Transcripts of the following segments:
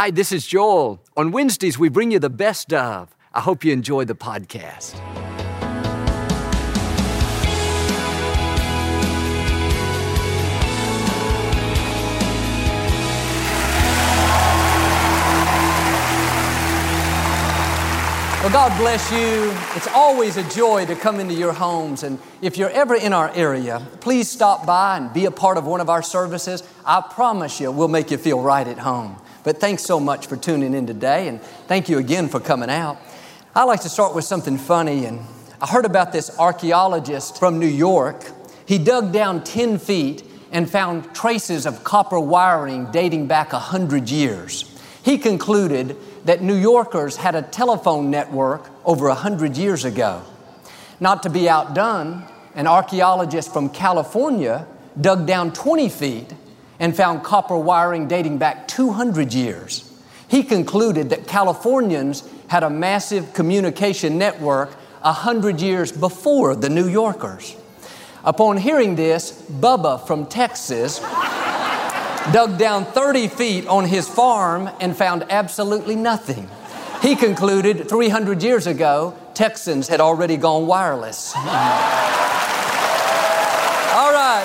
Hi, this is Joel. On Wednesdays, we bring you the best of. I hope you enjoy the podcast. Well, God bless you. It's always a joy to come into your homes. And if you're ever in our area, please stop by and be a part of one of our services. I promise you, we'll make you feel right at home. But thanks so much for tuning in today, and thank you again for coming out. I like to start with something funny, and I heard about this archaeologist from New York. He dug down 10 feet and found traces of copper wiring dating back 100 years. He concluded that New Yorkers had a telephone network over 100 years ago. Not to be outdone, an archaeologist from California dug down 20 feet and found copper wiring dating back 200 years. He concluded that Californians had a massive communication network 100 years before the New Yorkers. Upon hearing this, Bubba from Texas dug down 30 feet on his farm and found absolutely nothing. He concluded 300 years ago, Texans had already gone wireless. All right.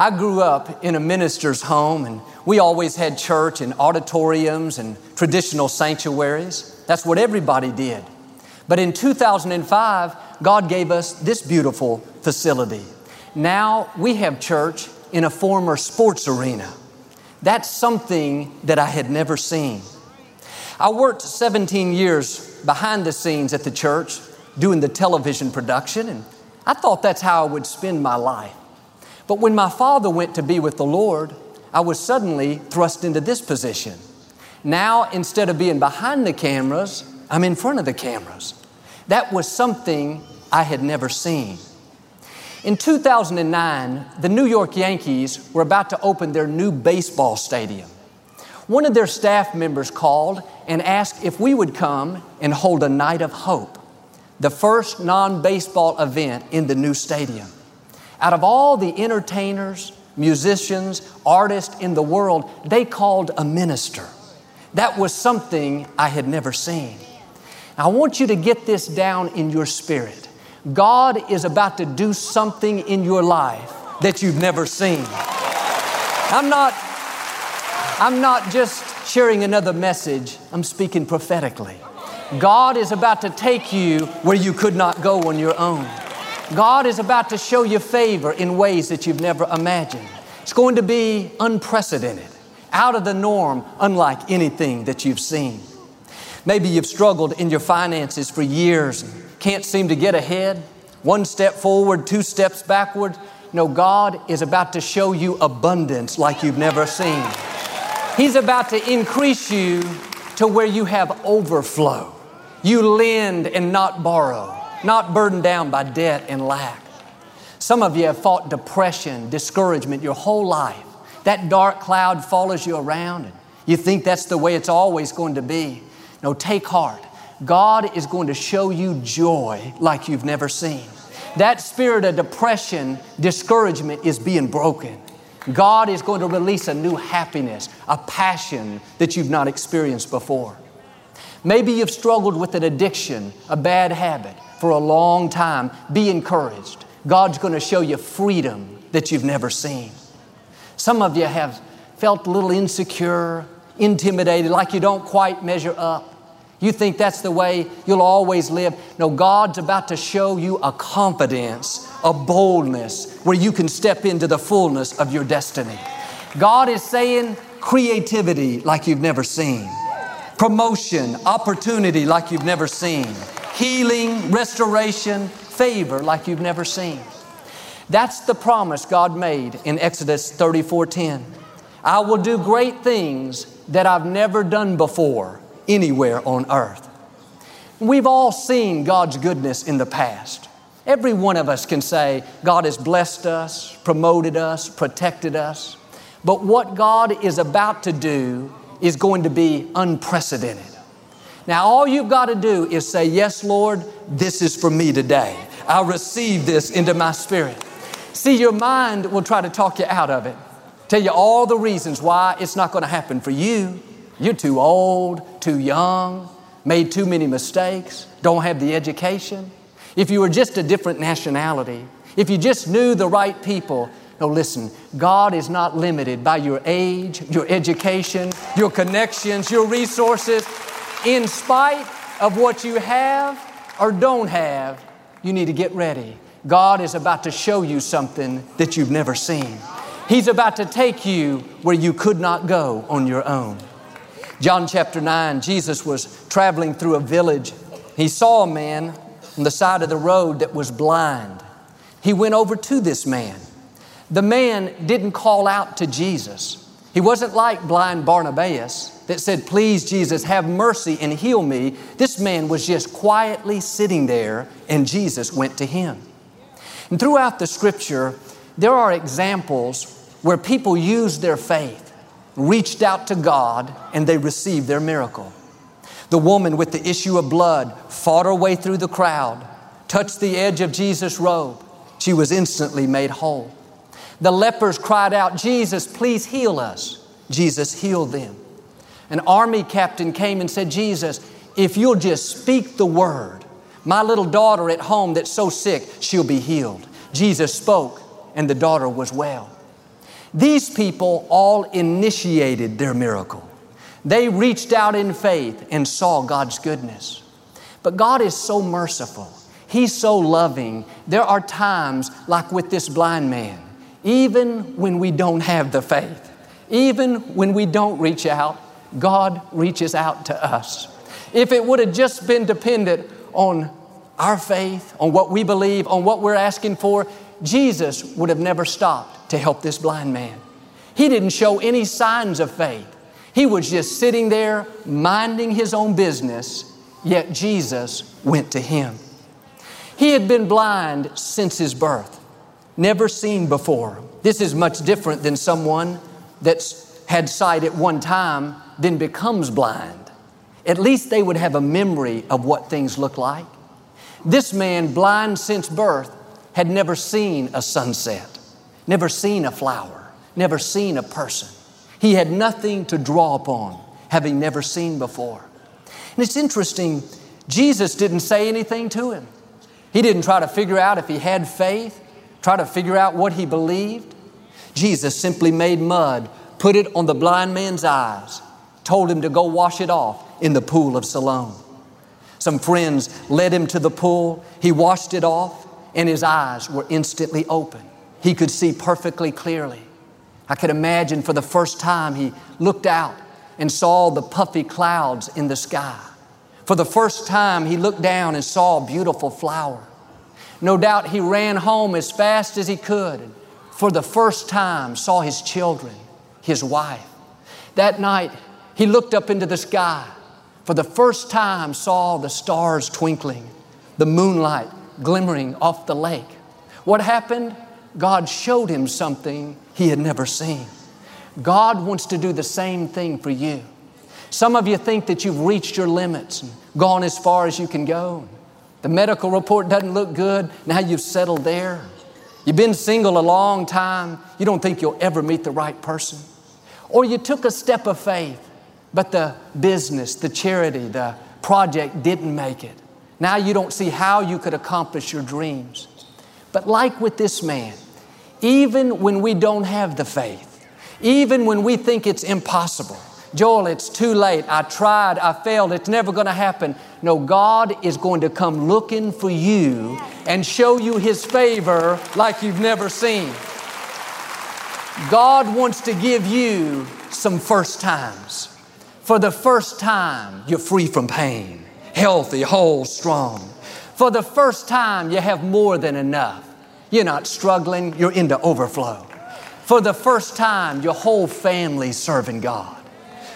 I grew up in a minister's home, and we always had church and auditoriums and traditional sanctuaries. That's what everybody did. But in 2005, God gave us this beautiful facility. Now we have church in a former sports arena. That's something that I had never seen. I worked 17 years behind the scenes at the church doing the television production, and I thought that's how I would spend my life. But when my father went to be with the Lord, I was suddenly thrust into this position. Now, instead of being behind the cameras, I'm in front of the cameras. That was something I had never seen. In 2009, the New York Yankees were about to open their new baseball stadium. One of their staff members called and asked if we would come and hold a night of hope, the first non baseball event in the new stadium. Out of all the entertainers, musicians, artists in the world, they called a minister. That was something I had never seen. I want you to get this down in your spirit. God is about to do something in your life that you've never seen. I'm not, I'm not just sharing another message, I'm speaking prophetically. God is about to take you where you could not go on your own. God is about to show you favor in ways that you've never imagined. It's going to be unprecedented, out of the norm, unlike anything that you've seen. Maybe you've struggled in your finances for years can't seem to get ahead, one step forward, two steps backward. No, God is about to show you abundance like you've never seen. He's about to increase you to where you have overflow. You lend and not borrow, not burdened down by debt and lack. Some of you have fought depression, discouragement your whole life. That dark cloud follows you around and you think that's the way it's always going to be. No, take heart. God is going to show you joy like you've never seen. That spirit of depression, discouragement is being broken. God is going to release a new happiness, a passion that you've not experienced before. Maybe you've struggled with an addiction, a bad habit for a long time. Be encouraged. God's going to show you freedom that you've never seen. Some of you have felt a little insecure, intimidated, like you don't quite measure up. You think that's the way you'll always live. No, God's about to show you a confidence, a boldness where you can step into the fullness of your destiny. God is saying creativity like you've never seen, promotion, opportunity like you've never seen, healing, restoration, favor like you've never seen. That's the promise God made in Exodus 34:10. I will do great things that I've never done before anywhere on earth. We've all seen God's goodness in the past. Every one of us can say, God has blessed us, promoted us, protected us. But what God is about to do is going to be unprecedented. Now, all you've got to do is say, Yes, Lord, this is for me today. I receive this into my spirit. See, your mind will try to talk you out of it, tell you all the reasons why it's not going to happen for you. You're too old, too young, made too many mistakes, don't have the education. If you were just a different nationality, if you just knew the right people, no, listen, God is not limited by your age, your education, your connections, your resources. In spite of what you have or don't have, you need to get ready. God is about to show you something that you've never seen. He's about to take you where you could not go on your own. John chapter 9, Jesus was traveling through a village. He saw a man on the side of the road that was blind. He went over to this man. The man didn't call out to Jesus. He wasn't like blind Bartimaeus that said, Please, Jesus, have mercy and heal me. This man was just quietly sitting there, and Jesus went to him. And throughout the scripture, there are examples where people used their faith, reached out to God, and they received their miracle. The woman with the issue of blood fought her way through the crowd, touched the edge of Jesus' robe. She was instantly made whole. The lepers cried out, Jesus, please heal us. Jesus healed them. An army captain came and said, Jesus, if you'll just speak the word, my little daughter at home that's so sick, she'll be healed. Jesus spoke, and the daughter was well. These people all initiated their miracle. They reached out in faith and saw God's goodness. But God is so merciful. He's so loving. There are times, like with this blind man, even when we don't have the faith, even when we don't reach out, God reaches out to us. If it would have just been dependent on our faith, on what we believe, on what we're asking for, Jesus would have never stopped to help this blind man. He didn't show any signs of faith. He was just sitting there minding his own business, yet Jesus went to him. He had been blind since his birth never seen before. This is much different than someone that's had sight at one time, then becomes blind. At least they would have a memory of what things look like. This man, blind since birth, had never seen a sunset, never seen a flower, never seen a person. He had nothing to draw upon, having never seen before. And it's interesting, Jesus didn't say anything to him. He didn't try to figure out if he had faith try to figure out what he believed. Jesus simply made mud, put it on the blind man's eyes, told him to go wash it off in the pool of Siloam. Some friends led him to the pool. He washed it off, and his eyes were instantly open. He could see perfectly clearly. I could imagine for the first time he looked out and saw the puffy clouds in the sky. For the first time, he looked down and saw a beautiful flower. No doubt he ran home as fast as he could and for the first time saw his children, his wife. That night, he looked up into the sky. For the first time, saw the stars twinkling, the moonlight glimmering off the lake. What happened? God showed him something he had never seen. God wants to do the same thing for you. Some of you think that you've reached your limits and gone as far as you can go. The medical report doesn't look good. Now you've settled there. You've been single a long time. You don't think you'll ever meet the right person. Or you took a step of faith, but the business, the charity, the project didn't make it. Now you don't see how you could accomplish your dreams. But like with this man, even when we don't have the faith, even when we think it's impossible, Joel, it's too late. I tried, I failed, it's never going to happen. No, God is going to come looking for you and show you His favor like you've never seen. God wants to give you some first times. For the first time, you're free from pain, healthy, whole, strong. For the first time, you have more than enough. You're not struggling, you're into overflow. For the first time, your whole family's serving God.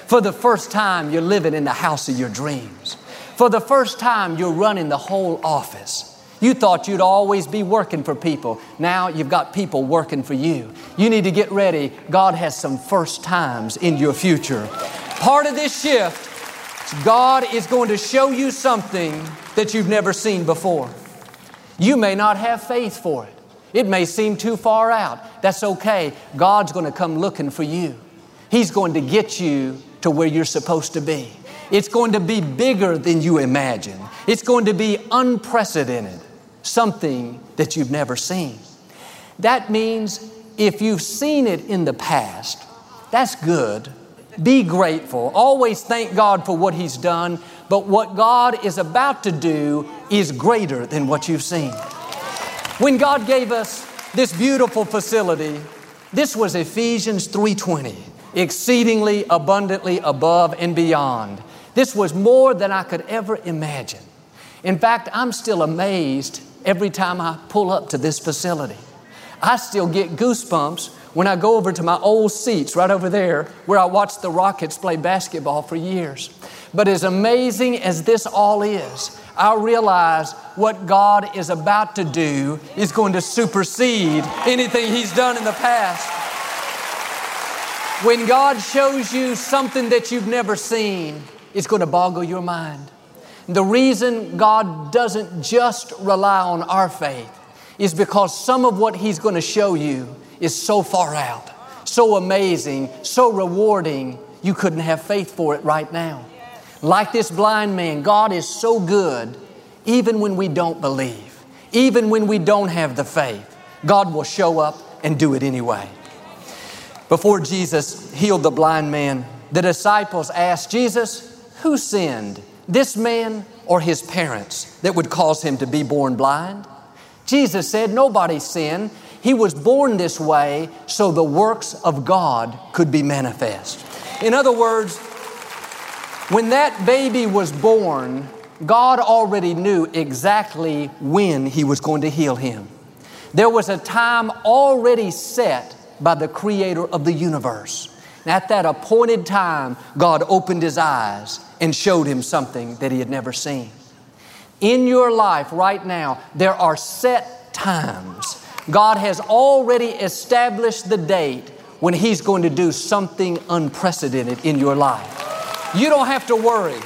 For the first time, you're living in the house of your dreams. For the first time, you're running the whole office. You thought you'd always be working for people. Now you've got people working for you. You need to get ready. God has some first times in your future. Part of this shift, God is going to show you something that you've never seen before. You may not have faith for it. It may seem too far out. That's okay. God's going to come looking for you. He's going to get you to where you're supposed to be. It's going to be bigger than you imagine. It's going to be unprecedented, something that you've never seen. That means if you've seen it in the past, that's good. Be grateful. Always thank God for what He's done. But what God is about to do is greater than what you've seen. When God gave us this beautiful facility, this was Ephesians 3:20, exceedingly abundantly above and beyond. This was more than I could ever imagine. In fact, I'm still amazed every time I pull up to this facility. I still get goosebumps when I go over to my old seats right over there where I watched the Rockets play basketball for years. But as amazing as this all is, I realize what God is about to do is going to supersede anything He's done in the past. When God shows you something that you've never seen, it's going to boggle your mind. The reason God doesn't just rely on our faith is because some of what He's going to show you is so far out, so amazing, so rewarding, you couldn't have faith for it right now. Like this blind man, God is so good even when we don't believe, even when we don't have the faith. God will show up and do it anyway. Before Jesus healed the blind man, the disciples asked Jesus, Who sinned, this man or his parents, that would cause him to be born blind? Jesus said, Nobody sinned. He was born this way so the works of God could be manifest. In other words, when that baby was born, God already knew exactly when He was going to heal him. There was a time already set by the Creator of the universe. And at that appointed time, God opened His eyes and showed him something that he had never seen. In your life right now, there are set times God has already established the date when He's going to do something unprecedented in your life. You don't have to worry.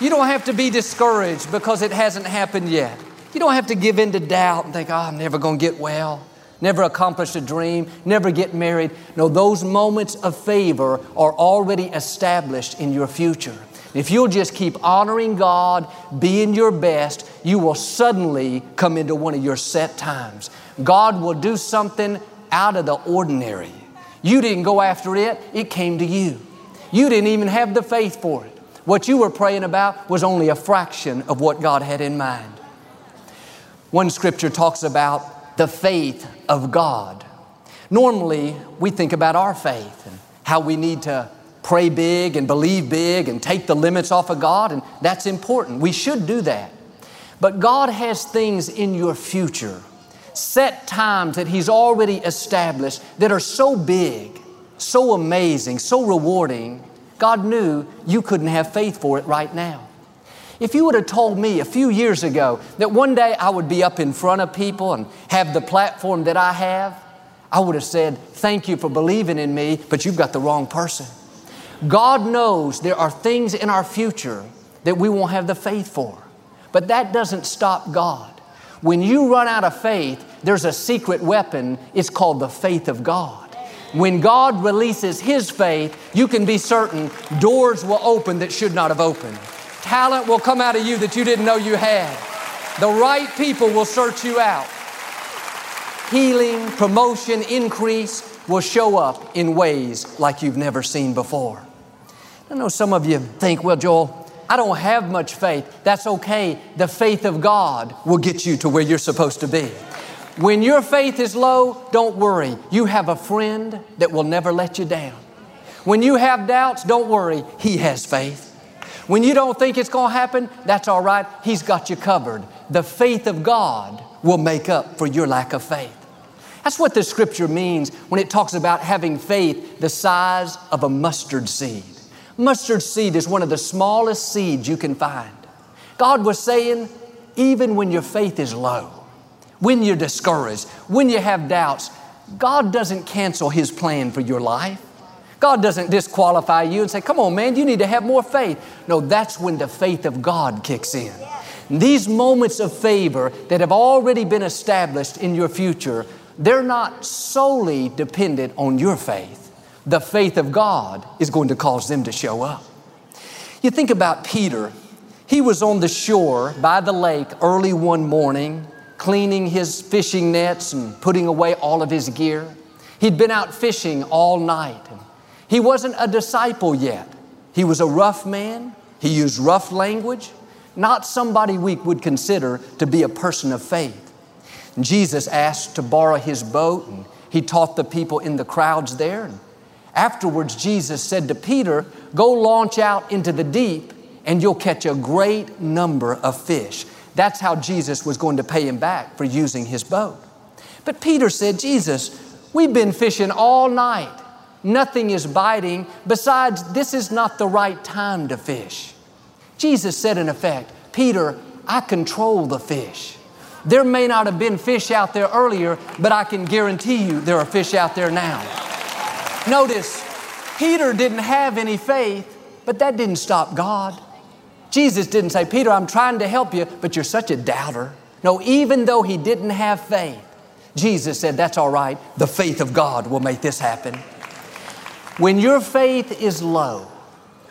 You don't have to be discouraged because it hasn't happened yet. You don't have to give in to doubt and think, oh, I'm never going to get well, never accomplish a dream, never get married. No, those moments of favor are already established in your future. If you'll just keep honoring God, being your best, you will suddenly come into one of your set times. God will do something out of the ordinary. You didn't go after it, it came to you. You didn't even have the faith for it. What you were praying about was only a fraction of what God had in mind. One scripture talks about the faith of God. Normally, we think about our faith and how we need to pray big and believe big and take the limits off of God, and that's important. We should do that. But God has things in your future, set times that He's already established that are so big, so amazing, so rewarding. God knew you couldn't have faith for it right now. If you would have told me a few years ago that one day I would be up in front of people and have the platform that I have, I would have said, Thank you for believing in me, but you've got the wrong person. God knows there are things in our future that we won't have the faith for. But that doesn't stop God. When you run out of faith, there's a secret weapon. It's called the faith of God. When God releases His faith, you can be certain doors will open that should not have opened. Talent will come out of you that you didn't know you had. The right people will search you out. Healing, promotion, increase will show up in ways like you've never seen before. I know some of you think, well, Joel, I don't have much faith. That's okay. The faith of God will get you to where you're supposed to be. When your faith is low, don't worry. You have a friend that will never let you down. When you have doubts, don't worry. He has faith. When you don't think it's going to happen, that's all right. He's got you covered. The faith of God will make up for your lack of faith. That's what the scripture means when it talks about having faith the size of a mustard seed. Mustard seed is one of the smallest seeds you can find. God was saying, even when your faith is low, when you're discouraged, when you have doubts, God doesn't cancel His plan for your life. God doesn't disqualify you and say, Come on, man, you need to have more faith. No, that's when the faith of God kicks in. These moments of favor that have already been established in your future, they're not solely dependent on your faith. The faith of God is going to cause them to show up. You think about Peter. He was on the shore by the lake early one morning, cleaning his fishing nets and putting away all of his gear. He'd been out fishing all night. He wasn't a disciple yet. He was a rough man. He used rough language, not somebody we would consider to be a person of faith. Jesus asked to borrow his boat, and he taught the people in the crowds there. And afterwards, Jesus said to Peter, Go launch out into the deep, and you'll catch a great number of fish. That's how Jesus was going to pay him back for using his boat. But Peter said, Jesus, we've been fishing all night Nothing is biting. Besides, this is not the right time to fish. Jesus said, in effect, Peter, I control the fish. There may not have been fish out there earlier, but I can guarantee you there are fish out there now. Notice, Peter didn't have any faith, but that didn't stop God. Jesus didn't say, Peter, I'm trying to help you, but you're such a doubter. No, even though he didn't have faith, Jesus said, That's all right. The faith of God will make this happen. When your faith is low,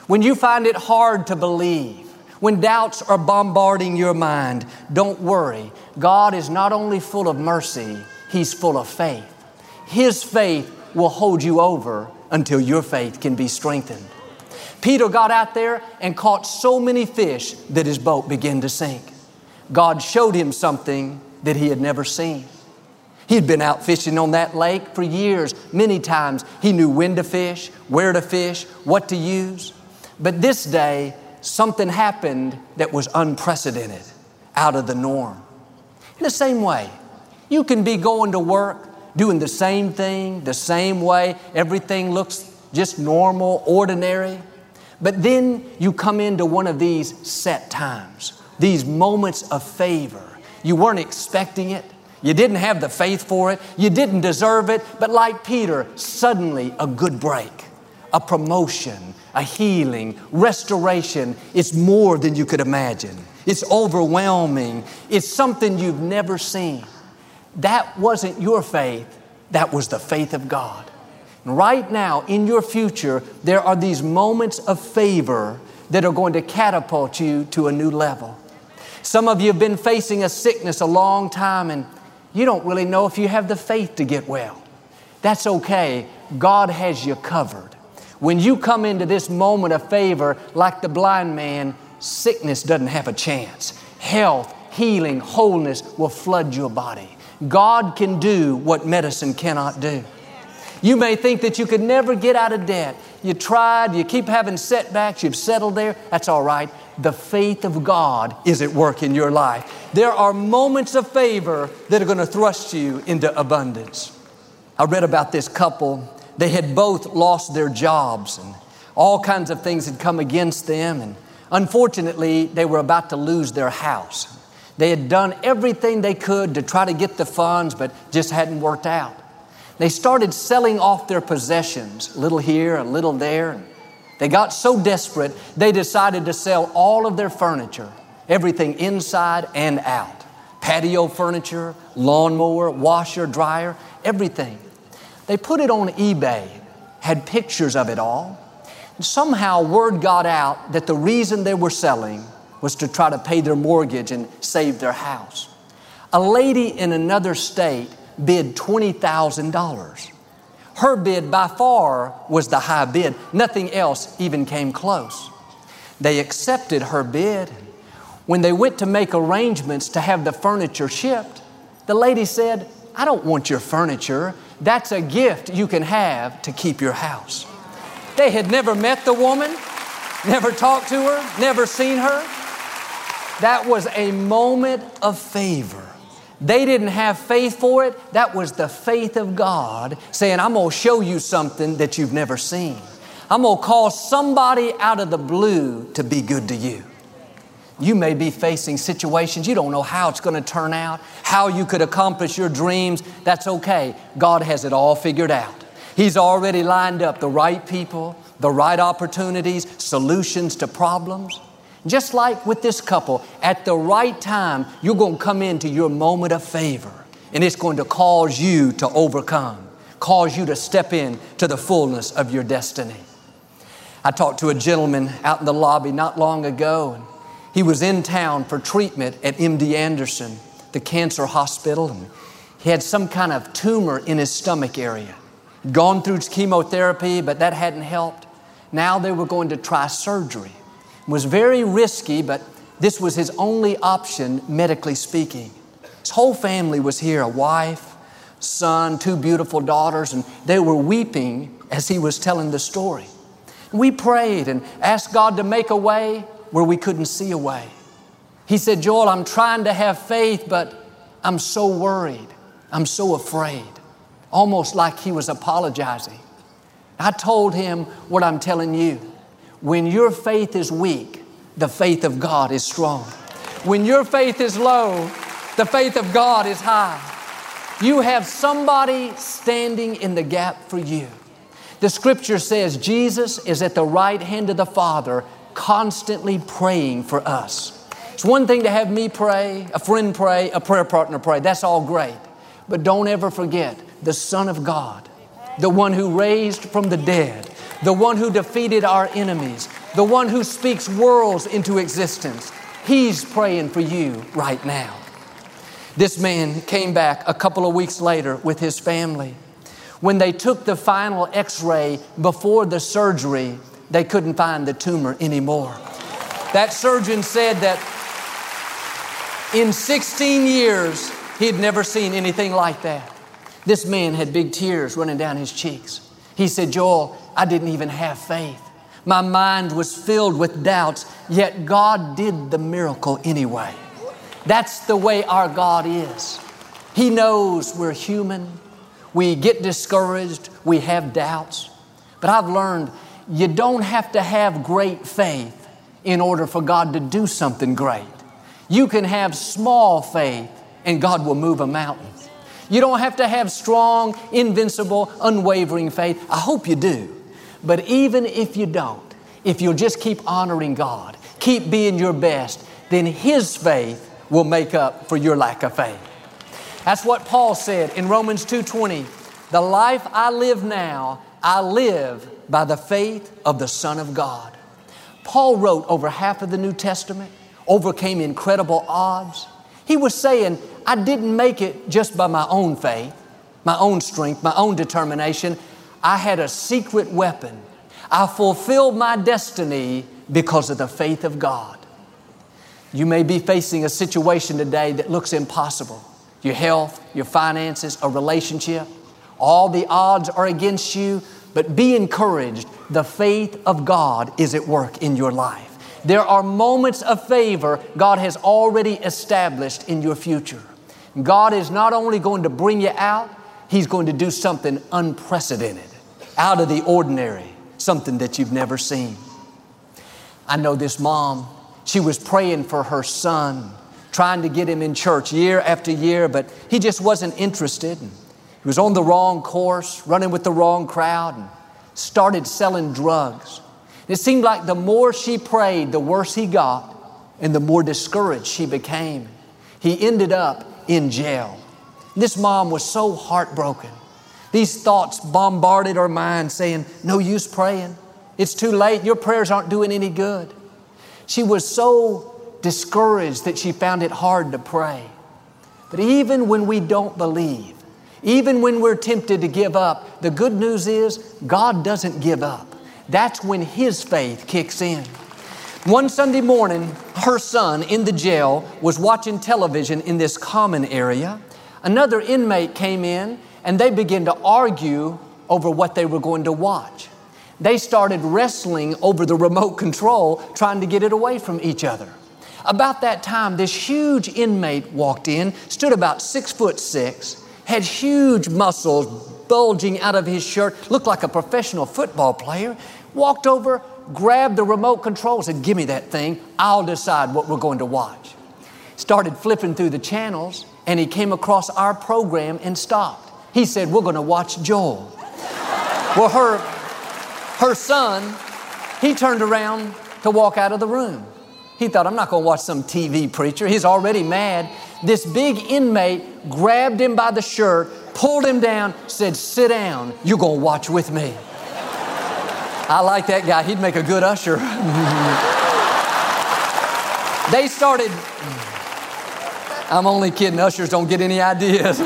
when you find it hard to believe, when doubts are bombarding your mind, don't worry. God is not only full of mercy, He's full of faith. His faith will hold you over until your faith can be strengthened. Peter got out there and caught so many fish that his boat began to sink. God showed him something that he had never seen. He'd been out fishing on that lake for years, many times. He knew when to fish, where to fish, what to use. But this day, something happened that was unprecedented, out of the norm. In the same way, you can be going to work, doing the same thing, the same way, everything looks just normal, ordinary. But then you come into one of these set times, these moments of favor. You weren't expecting it. You didn't have the faith for it. You didn't deserve it. But like Peter, suddenly a good break, a promotion, a healing, restoration. It's more than you could imagine. It's overwhelming. It's something you've never seen. That wasn't your faith, that was the faith of God. And right now, in your future, there are these moments of favor that are going to catapult you to a new level. Some of you have been facing a sickness a long time and you don't really know if you have the faith to get well. That's okay. God has you covered. When you come into this moment of favor, like the blind man, sickness doesn't have a chance. Health, healing, wholeness will flood your body. God can do what medicine cannot do. You may think that you could never get out of debt. You tried, you keep having setbacks, you've settled there. That's all right the faith of God is at work in your life. There are moments of favor that are going to thrust you into abundance. I read about this couple. They had both lost their jobs and all kinds of things had come against them. And unfortunately, they were about to lose their house. They had done everything they could to try to get the funds, but just hadn't worked out. They started selling off their possessions, a little here, a little there. They got so desperate, they decided to sell all of their furniture, everything inside and out patio furniture, lawnmower, washer, dryer, everything. They put it on eBay, had pictures of it all. And somehow, word got out that the reason they were selling was to try to pay their mortgage and save their house. A lady in another state bid $20,000. Her bid by far was the high bid. Nothing else even came close. They accepted her bid. When they went to make arrangements to have the furniture shipped, the lady said, I don't want your furniture. That's a gift you can have to keep your house. They had never met the woman, never talked to her, never seen her. That was a moment of favor. They didn't have faith for it. That was the faith of God saying, I'm going to show you something that you've never seen. I'm going to call somebody out of the blue to be good to you. You may be facing situations you don't know how it's going to turn out, how you could accomplish your dreams. That's okay. God has it all figured out. He's already lined up the right people, the right opportunities, solutions to problems. Just like with this couple, at the right time, you're going to come into your moment of favor, and it's going to cause you to overcome, cause you to step in to the fullness of your destiny. I talked to a gentleman out in the lobby not long ago, and he was in town for treatment at MD Anderson, the cancer hospital, and he had some kind of tumor in his stomach area. Gone through chemotherapy, but that hadn't helped. Now they were going to try surgery. Was very risky, but this was his only option, medically speaking. His whole family was here a wife, son, two beautiful daughters, and they were weeping as he was telling the story. We prayed and asked God to make a way where we couldn't see a way. He said, Joel, I'm trying to have faith, but I'm so worried. I'm so afraid. Almost like he was apologizing. I told him what I'm telling you. When your faith is weak, the faith of God is strong. When your faith is low, the faith of God is high. You have somebody standing in the gap for you. The scripture says Jesus is at the right hand of the Father constantly praying for us. It's one thing to have me pray, a friend pray, a prayer partner pray. That's all great. But don't ever forget the Son of God, the one who raised from the dead, the one who defeated our enemies, the one who speaks worlds into existence. He's praying for you right now. This man came back a couple of weeks later with his family. When they took the final x ray before the surgery, they couldn't find the tumor anymore. That surgeon said that in 16 years, he'd never seen anything like that. This man had big tears running down his cheeks. He said, Joel, I didn't even have faith. My mind was filled with doubts, yet God did the miracle anyway. That's the way our God is. He knows we're human. We get discouraged. We have doubts. But I've learned you don't have to have great faith in order for God to do something great. You can have small faith and God will move a mountain. You don't have to have strong, invincible, unwavering faith. I hope you do. But even if you don't, if you'll just keep honoring God, keep being your best, then His faith will make up for your lack of faith. That's what Paul said in Romans 2:20. The life I live now, I live by the faith of the Son of God. Paul wrote over half of the New Testament, overcame incredible odds. He was saying, I didn't make it just by my own faith, my own strength, my own determination. I had a secret weapon. I fulfilled my destiny because of the faith of God. You may be facing a situation today that looks impossible. Your health, your finances, a relationship, all the odds are against you, but be encouraged. The faith of God is at work in your life. There are moments of favor God has already established in your future. God is not only going to bring you out, He's going to do something unprecedented, out of the ordinary, something that you've never seen. I know this mom, she was praying for her son, trying to get him in church year after year, but he just wasn't interested. He was on the wrong course, running with the wrong crowd, and started selling drugs. It seemed like the more she prayed, the worse he got, and the more discouraged she became. He ended up in jail. This mom was so heartbroken. These thoughts bombarded her mind, saying, No use praying. It's too late. Your prayers aren't doing any good. She was so discouraged that she found it hard to pray. But even when we don't believe, even when we're tempted to give up, the good news is God doesn't give up. That's when His faith kicks in. One Sunday morning, her son in the jail was watching television in this common area. Another inmate came in and they began to argue over what they were going to watch. They started wrestling over the remote control, trying to get it away from each other. About that time, this huge inmate walked in, stood about six foot six, had huge muscles bulging out of his shirt, looked like a professional football player, walked over, grabbed the remote control, said, Give me that thing. I'll decide what we're going to watch. Started flipping through the channels, and he came across our program and stopped. He said, We're going to watch Joel. well, her, her son, he turned around to walk out of the room. He thought, I'm not going to watch some TV preacher. He's already mad. This big inmate grabbed him by the shirt, pulled him down, said, Sit down. You're going to watch with me. I like that guy. He'd make a good usher. they started, I'm only kidding, ushers don't get any ideas.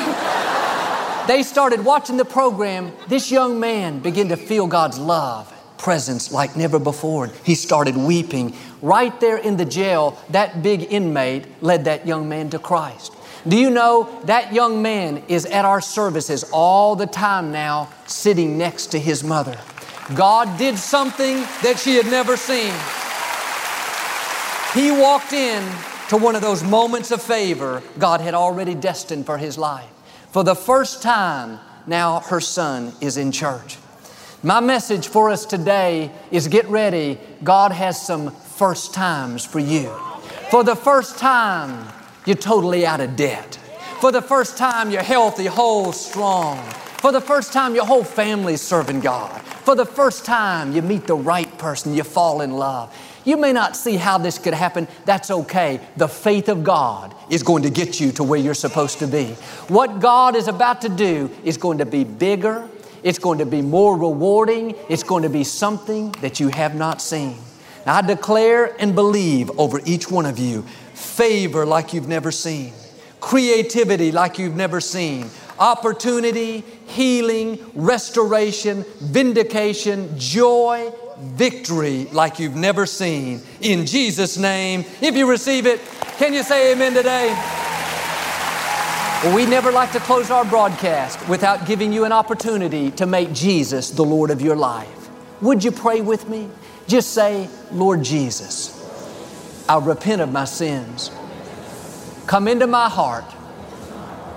they started watching the program. This young man began to feel God's love, presence like never before. He started weeping. Right there in the jail, that big inmate led that young man to Christ. Do you know that young man is at our services all the time now, sitting next to his mother? God did something that she had never seen. He walked in to one of those moments of favor God had already destined for his life. For the first time, now her son is in church. My message for us today is get ready. God has some first times for you. For the first time, you're totally out of debt. For the first time, you're healthy, whole, strong. For the first time, your whole family's serving God. For the first time, you meet the right person, you fall in love. You may not see how this could happen. That's okay. The faith of God is going to get you to where you're supposed to be. What God is about to do is going to be bigger, it's going to be more rewarding, it's going to be something that you have not seen. Now, I declare and believe over each one of you favor like you've never seen, creativity like you've never seen, opportunity, healing, restoration, vindication, joy, victory like you've never seen. In Jesus' name, if you receive it, can you say amen today? We never like to close our broadcast without giving you an opportunity to make Jesus the Lord of your life. Would you pray with me? Just say, Lord Jesus, I repent of my sins. Come into my heart